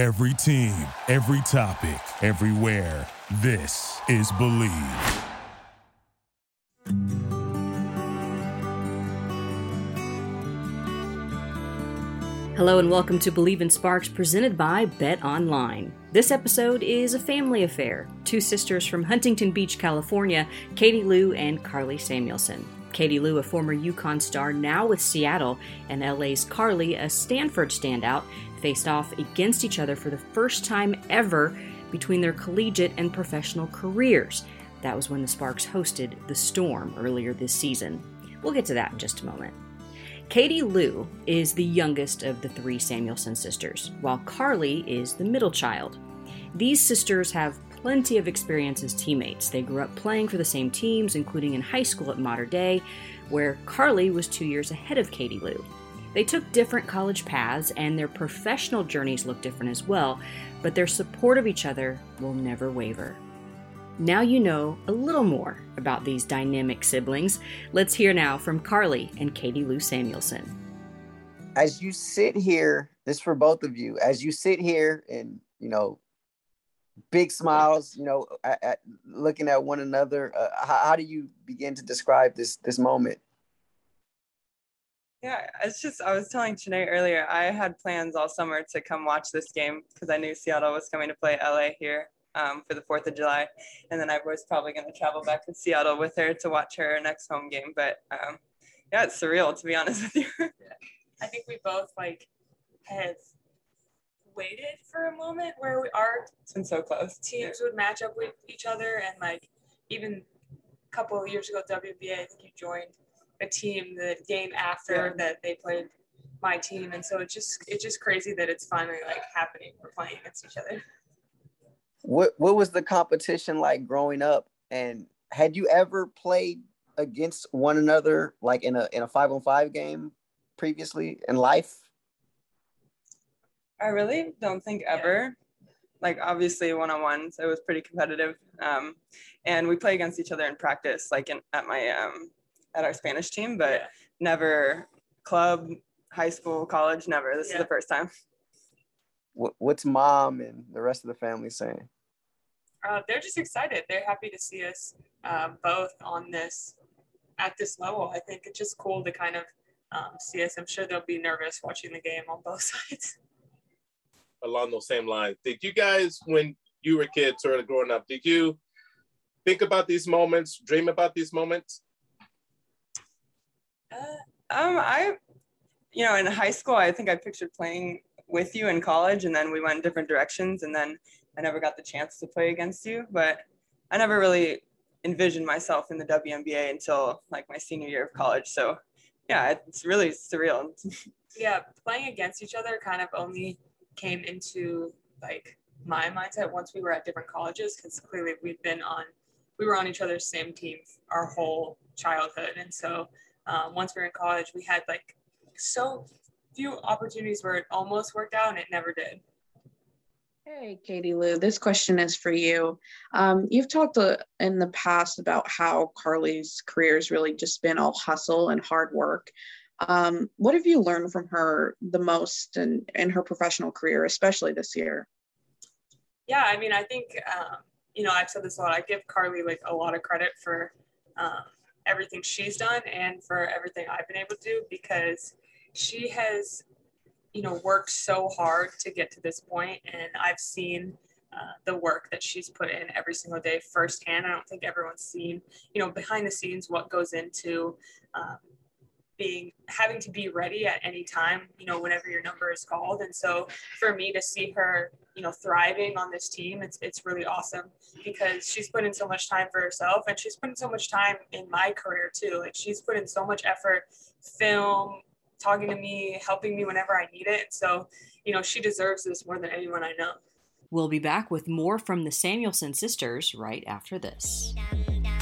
Every team, every topic, everywhere. This is Bleav. Hello and welcome to Bleav in Sparks presented by Bet Online. This episode is a family affair. Two sisters from Huntington Beach, California, Katie Lou and Carly Samuelson. Katie Lou, a former UConn star, now with Seattle, and LA's Carly, a Stanford standout, faced off against each other for the first time ever between their collegiate and professional careers. That was when the Sparks hosted the Storm earlier this season. We'll get to that in just a moment. Katie Lou is the youngest of the three Samuelson sisters, while Carly is the middle child. These sisters have plenty of experience as teammates. They grew up playing for the same teams, including in high school at Mater Dei, where Carly was two years ahead of Katie Lou. They took different college paths, and their professional journeys look different as well, but their support of each other will never waver. Now you know a little more about these dynamic siblings. Let's hear now from Carly and Katie Lou Samuelson. As you sit here, this for both of you, as you sit here and, you know, big smiles, you know, at, at looking at one another, uh, how, how do you begin to describe this this moment? Yeah, it's just I was telling Chiney earlier. I had plans all summer to come watch this game because I knew Seattle was coming to play LA here um, for the Fourth of July, and then I was probably going to travel back to Seattle with her to watch her next home game. But um, yeah, it's surreal to be honest with you. I think we both like have waited for a moment where we, are it's been so close. Teams would match up with each other, and like even a couple of years ago, WBA, I think you joined a team the game after yeah. that they played my team. And so it's just it's just crazy that it's finally like happening. We're playing against each other. What what was the competition like growing up? And had you ever played against one another like in a in a five on five game previously in life i really don't think ever like obviously one-on-one so it was pretty competitive um, and we play against each other in practice like in, at my um, at our Spanish team, but never club, high school, college, never. This yeah. is the first time. What's mom and the rest of the family saying? Uh, they're just excited. They're happy to see us uh, both on this at this level. I think it's just cool to kind of um, see us. I'm sure they'll be nervous watching the game on both sides. Along those same lines, did you guys, when you were kids, or growing up, did you think about these moments, dream about these moments? Uh, um, I, you know, in high school, I think I pictured playing with you in college, and then we went in different directions, and then I never got the chance to play against you. But I never really envisioned myself in the WNBA until like my senior year of college. So, yeah, it's really surreal. yeah, playing against each other kind of only came into like my mindset once we were at different colleges because clearly we've been on we were on each other's same team our whole childhood and so um, once we were in college, we had like so few opportunities where it almost worked out and it never did. Hey, Katie Lou, this question is for you. Um, you've talked uh, in the past about how Carly's career has really just been all hustle and hard work. Um, what have you learned from her the most in, in her professional career, especially this year? Yeah, I mean, I think, um, you know, I've said this a lot. I give Carly like a lot of credit for um, everything she's done and for everything I've been able to do because she has, you know, worked so hard to get to this point, and I've seen uh, the work that she's put in every single day firsthand. I don't think everyone's seen, you know, behind the scenes what goes into um, being having to be ready at any time, you know, whenever your number is called. And so for me to see her, you know, thriving on this team, it's it's really awesome because she's put in so much time for herself and she's put in so much time in my career too. Like she's put in so much effort, film, talking to me, helping me whenever I need it. So, you know, she deserves this more than anyone I know. We'll be back with more from the Samuelson sisters right after this.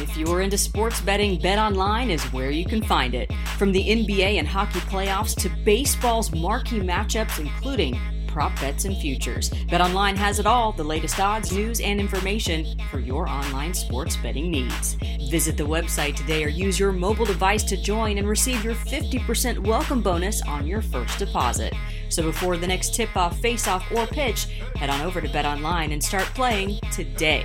If you're into sports betting, Bet Online is where you can find it. From the NBA and hockey playoffs to baseball's marquee matchups, including prop bets and futures. BetOnline has it all the latest odds, news, and information for your online sports betting needs. Visit the website today or use your mobile device to join and receive your 50% welcome bonus on your first deposit. So before the next tip off, face off, or pitch, head on over to Bet Online and start playing today.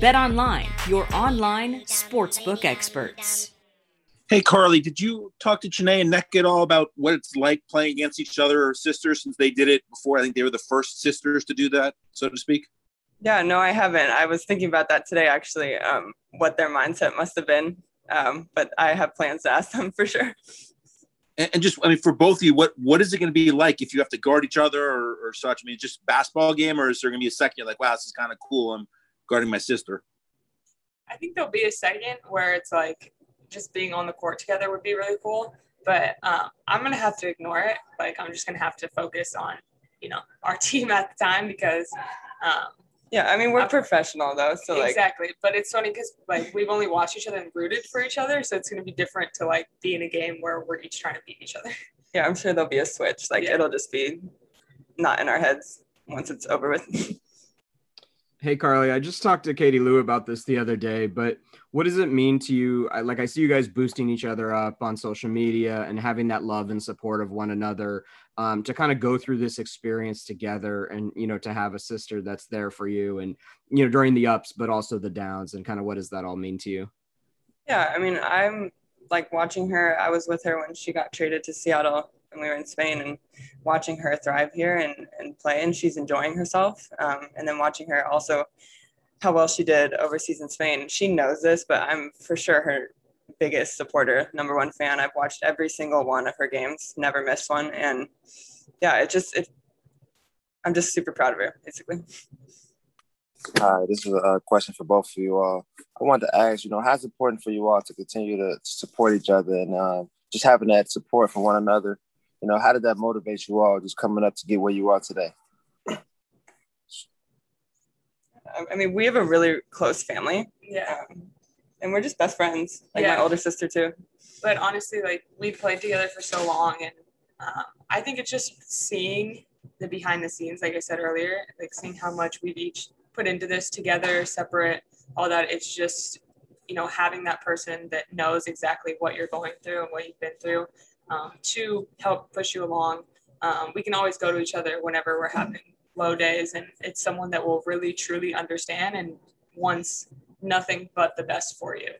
Bet Online, your online sportsbook experts. Hey, Carly, did you talk to Janae and Nick at all about what it's like playing against each other or sisters since they did it before? I think they were the first sisters to do that, so to speak. Yeah, no, I haven't. I was thinking about that today, actually, um, what their mindset must have been. Um, but I have plans to ask them for sure. And, and, just, I mean, for both of you, what what is it going to be like if you have to guard each other or, or such? I mean, just basketball game, or is there going to be a second you're like, wow, this is kind of cool. I'm guarding my sister. I think there'll be a second where it's like just being on the court together would be really cool. But um, I'm gonna have to ignore it. Like I'm just gonna have to focus on you know our team at the time because um, yeah, I mean we're I'm, professional though, so like exactly. But it's funny because like we've only watched each other and rooted for each other, so it's gonna be different to like be in a game where we're each trying to beat each other. Yeah, I'm sure there'll be a switch. Like yeah. it'll just be not in our heads once it's over with. hey Carly, I just talked to Katie Lou about this the other day, but what does it mean to you? I, like I see you guys boosting each other up on social media and having that love and support of one another um, to kind of go through this experience together and you know to have a sister that's there for you and you know during the ups but also the downs and kind of what does that all mean to you yeah i mean i'm like watching her i was with her when she got traded to seattle and we were in spain and watching her thrive here and, and play and she's enjoying herself um, and then watching her also how well she did overseas in spain she knows this but i'm for sure her biggest supporter, number one fan. I've watched every single one of her games, never missed one, and yeah, it just it. I'm just super proud of her, basically. Hi, this is a question for both of you all. I wanted to ask, you know, how it's important for you all to continue to support each other and uh, just having that support from one another. You know, how did that motivate you all just coming up to get where you are today? I mean, we have a really close family. Yeah. Um, and we're just best friends. Like yeah. my older sister too. But honestly, like we played together for so long, and um, I think it's just seeing the behind the scenes, like I said earlier, like seeing how much we've each put into this together, separate, all that. It's just you know having that person that knows exactly what you're going through and what you've been through um, to help push you along. Um, we can always go to each other whenever we're having low days, and it's someone that will really truly understand and wants nothing but the best for you.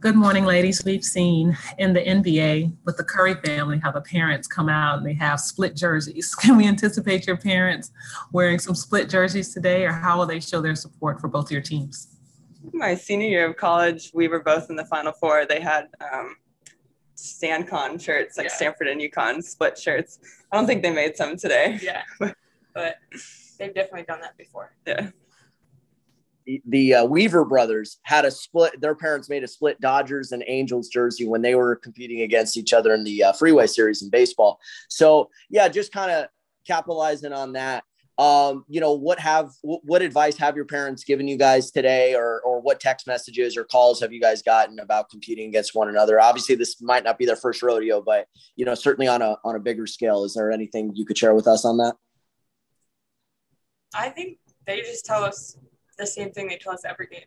Good morning, ladies. We've seen in the NBA with the Curry family how the parents come out and they have split jerseys. Can we anticipate your parents wearing some split jerseys today, or how will they show their support for both your teams? My senior year of college, we were both in the Final Four. They had um, StanCon shirts, like yeah. Stanford and UConn split shirts. I don't think they made some today. Yeah, but they've definitely done that before. Yeah the uh, Weaver brothers had a split. Their parents made a split Dodgers and Angels jersey when they were competing against each other in the uh, Freeway Series in baseball. So yeah, just kind of capitalizing on that. Um, you know, what have what advice have your parents given you guys today, or or what text messages or calls have you guys gotten about competing against one another? Obviously, this might not be their first rodeo, but you know, certainly on a on a bigger scale. Is there anything you could share with us on that? I think they just tell us the same thing they tell us every game.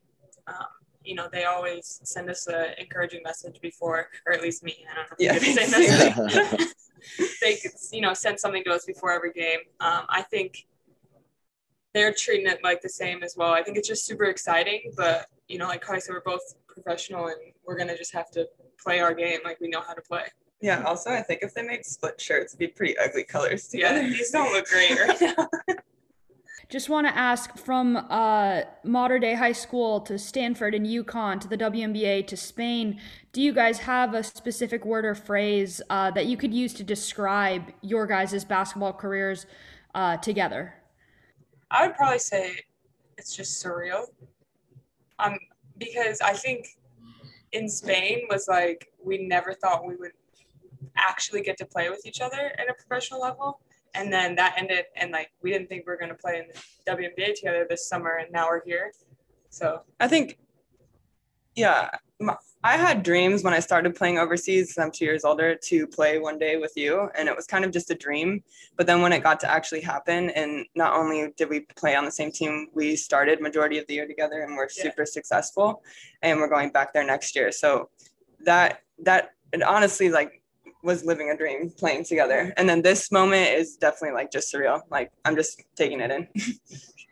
Um, you know, they always send us an encouraging message before, or at least me. I don't know if yeah. they, you know, send something to us before every game. Um, I think they're treating it like the same as well. I think it's just super exciting, but you know, like Kai said, we're both professional and we're gonna just have to play our game like we know how to play. Yeah. Also, I think if they made split shirts, it'd be pretty ugly colors together. Yeah, these don't look great right now. Just want to ask from uh, Mater Dei high school to Stanford and UConn to the WNBA to Spain, do you guys have a specific word or phrase uh, that you could use to describe your guys' basketball careers uh, together? I would probably say it's just surreal. Um, because I think in Spain was like we never thought we would actually get to play with each other at a professional level and then that ended and like we didn't think we were going to play in the WNBA together this summer and now we're here so I think yeah I had dreams when I started playing overseas I'm two years older to play one day with you and it was kind of just a dream but then when it got to actually happen and not only did we play on the same team we started majority of the year together and we're super successful and we're going back there next year so that that and honestly like was living a dream playing together. And then this moment is definitely like just surreal. Like I'm just taking it in.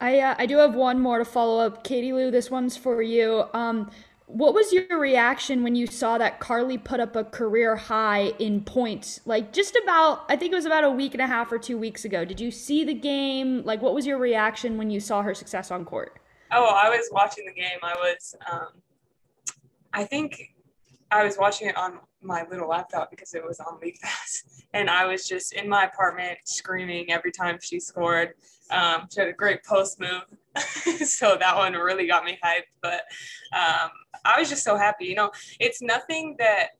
I uh, I do have one more to follow up, Katie Lou. This one's for you. Um, what was your reaction when you saw that Carly put up a career high in points? Like just about, I think it was about a week and a half or two weeks ago. Did you see the game? Like, what was your reaction when you saw her success on court? Oh, I was watching the game. I was, um, I think I was watching it on my little laptop because it was on League Pass, and I was just in my apartment screaming every time she scored. Um, she had a great post move, so that one really got me hyped. But um, I was just so happy. You know, it's nothing that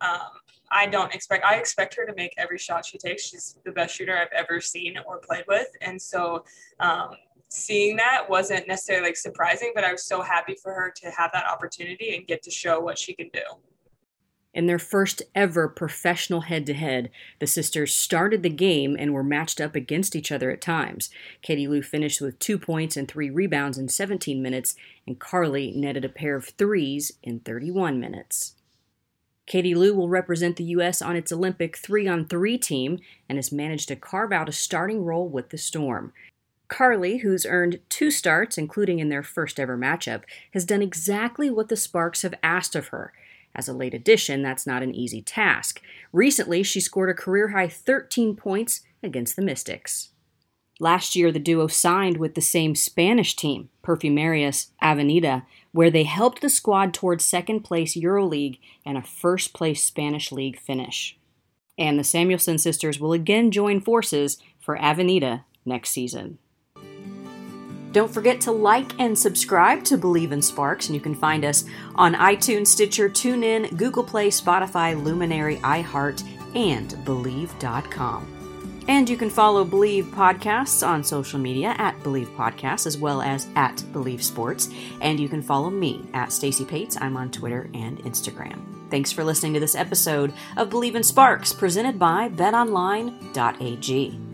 um, I don't expect. I expect her to make every shot she takes. She's the best shooter I've ever seen or played with, and so um, seeing that wasn't necessarily like surprising. But I was so happy for her to have that opportunity and get to show what she can do. In their first ever professional head to head, the sisters started the game and were matched up against each other at times. Katie Lou finished with two points and three rebounds in 17 minutes, and Carly netted a pair of threes in 31 minutes. Katie Lou will represent the U.S. on its Olympic 3 on 3 team and has managed to carve out a starting role with the Storm. Carly, who's earned two starts, including in their first ever matchup, has done exactly what the Sparks have asked of her as a late addition, that's not an easy task. Recently, she scored a career high 13 points against the Mystics. Last year, the duo signed with the same Spanish team, Perfumerias Avenida, where they helped the squad towards second place EuroLeague and a first place Spanish League finish. And the Samuelson sisters will again join forces for Avenida next season. Don't forget to like and subscribe to Bleav in Sparks, and you can find us on iTunes, Stitcher, TuneIn, Google Play, Spotify, Luminary, iHeart, and Bleav.com. And you can follow Bleav Podcasts on social media at Bleav Podcasts as well as at Bleav Sports. And you can follow me at Stacy Pates. I'm on Twitter and Instagram. Thanks for listening to this episode of Bleav in Sparks presented by betonline.ag.